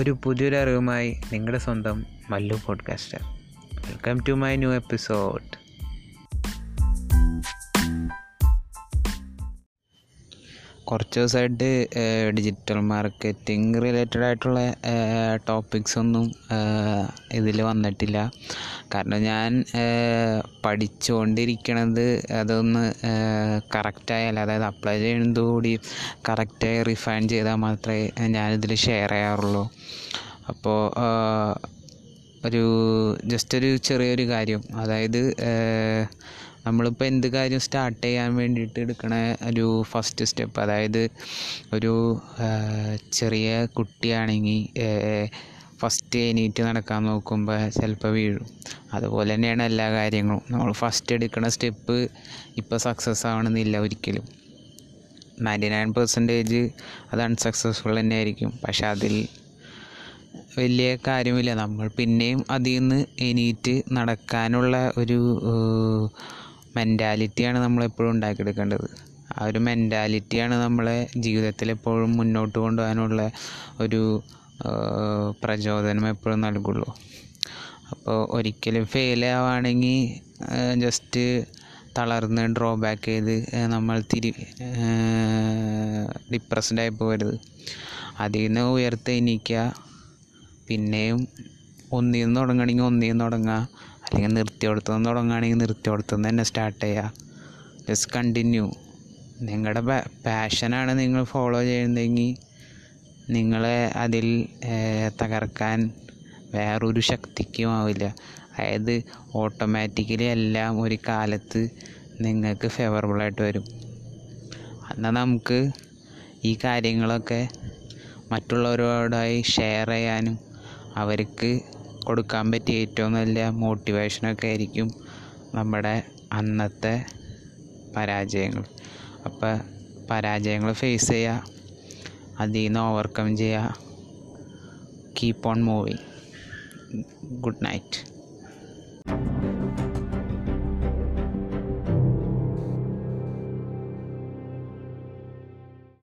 ഒരു പുതിയൊരു അറിവുമായി നിങ്ങളുടെ സ്വന്തം Mallu podcaster welcome to my new episode കുറച്ച് ദിവസമായിട്ട് ഡിജിറ്റൽ മാർക്കറ്റിംഗ് റിലേറ്റഡ് ആയിട്ടുള്ള ടോപ്പിക്സ് ഒന്നും ഇതിൽ വന്നിട്ടില്ല. കാരണം ഞാൻ പഠിച്ചുകൊണ്ടിരിക്കണത് അതൊന്ന് കറക്റ്റായാൽ അതായത് അപ്ലൈ ചെയ്യുന്നതോടുകൂടി കറക്റ്റായി റിഫൈൻ ചെയ്താൽ മാത്രമേ ഞാനിതിൽ ഷെയർ ചെയ്യാറുള്ളൂ. അപ്പോൾ ഒരു ജസ്റ്റ് ഒരു ചെറിയൊരു കാര്യം. അതായത് നമ്മളിപ്പോൾ എന്ത് കാര്യം സ്റ്റാർട്ട് ചെയ്യാൻ വേണ്ടിയിട്ട് എടുക്കണ ഒരു ഫസ്റ്റ് സ്റ്റെപ്പ് അതായത് ഒരു ചെറിയ കുട്ടിയാണെങ്കിൽ ഫസ്റ്റ് എണീറ്റ് നടക്കാൻ നോക്കുമ്പോൾ ചിലപ്പോൾ വീഴും. അതുപോലെ തന്നെയാണ് എല്ലാ കാര്യങ്ങളും. നമ്മൾ ഫസ്റ്റ് എടുക്കുന്ന സ്റ്റെപ്പ് ഇപ്പോൾ സക്സസ് ആവണമെന്നില്ല ഒരിക്കലും. നയന്റി നയൻ പെർസെന്റേജ് അത് അൺസക്സസ്ഫുൾ തന്നെ ആയിരിക്കും പക്ഷെ അതിൽ വലിയ കാര്യമില്ല. നമ്മൾ പിന്നെയും അതിൽ നിന്ന് എണീറ്റ് നടക്കാനുള്ള ഒരു മെന്റാലിറ്റിയാണ് നമ്മളെപ്പോഴും ഉണ്ടാക്കിയെടുക്കേണ്ടത്. ആ ഒരു മെന്റാലിറ്റിയാണ് നമ്മളെ ജീവിതത്തിൽ എപ്പോഴും മുന്നോട്ട് കൊണ്ടുപോകാനുള്ള ഒരു പ്രചോദനം എപ്പോഴും നൽകുള്ളൂ. അപ്പോൾ ഒരിക്കലും ഫെയിൽ ആവുകയാണെങ്കിൽ ജസ്റ്റ് തളർന്ന് ഡ്രോ ബാക്ക് ചെയ്ത് നമ്മൾ തിരി ഡിപ്രസ്ഡായി പോകരുത്. അതിൽ നിന്ന് ഉയർത്തി എണീക്കുക. പിന്നെയും ഒന്നിൽ നിന്ന് തുടങ്ങണമെങ്കിൽ ഒന്നിൽ നിന്ന് തുടങ്ങുക അല്ലെങ്കിൽ നിർത്തിയോടത്തു നിന്ന് തുടങ്ങുകയാണെങ്കിൽ നിർത്തിയോടത്തു നിന്ന് തന്നെ സ്റ്റാർട്ട് ചെയ്യുക ജസ്റ്റ് കണ്ടിന്യൂ നിങ്ങളുടെ പാഷനാണ് നിങ്ങൾ ഫോളോ ചെയ്യുന്നതെങ്കിൽ നിങ്ങളെ അതിൽ തകർക്കാൻ വേറൊരു ശക്തിക്കും ആവില്ല. അതായത് ഓട്ടോമാറ്റിക്കലി എല്ലാം ഒരു കാലത്ത് നിങ്ങൾക്ക് ഫേവറബിളായിട്ട് വരും. എന്നാൽ നമുക്ക് ഈ കാര്യങ്ങളൊക്കെ മറ്റുള്ളവരോടായി ഷെയർ ചെയ്യാനും അവർക്ക് കൊടുക്കാൻ പറ്റിയ ഏറ്റവും നല്ല മോട്ടിവേഷനൊക്കെ ആയിരിക്കും നമ്മുടെ അന്നത്തെ പരാജയങ്ങൾ. അപ്പോൾ പരാജയങ്ങൾ ഫേസ് ചെയ്യുക അതിൽ നിന്ന് ഓവർകം ചെയ്യുക keep on moving good night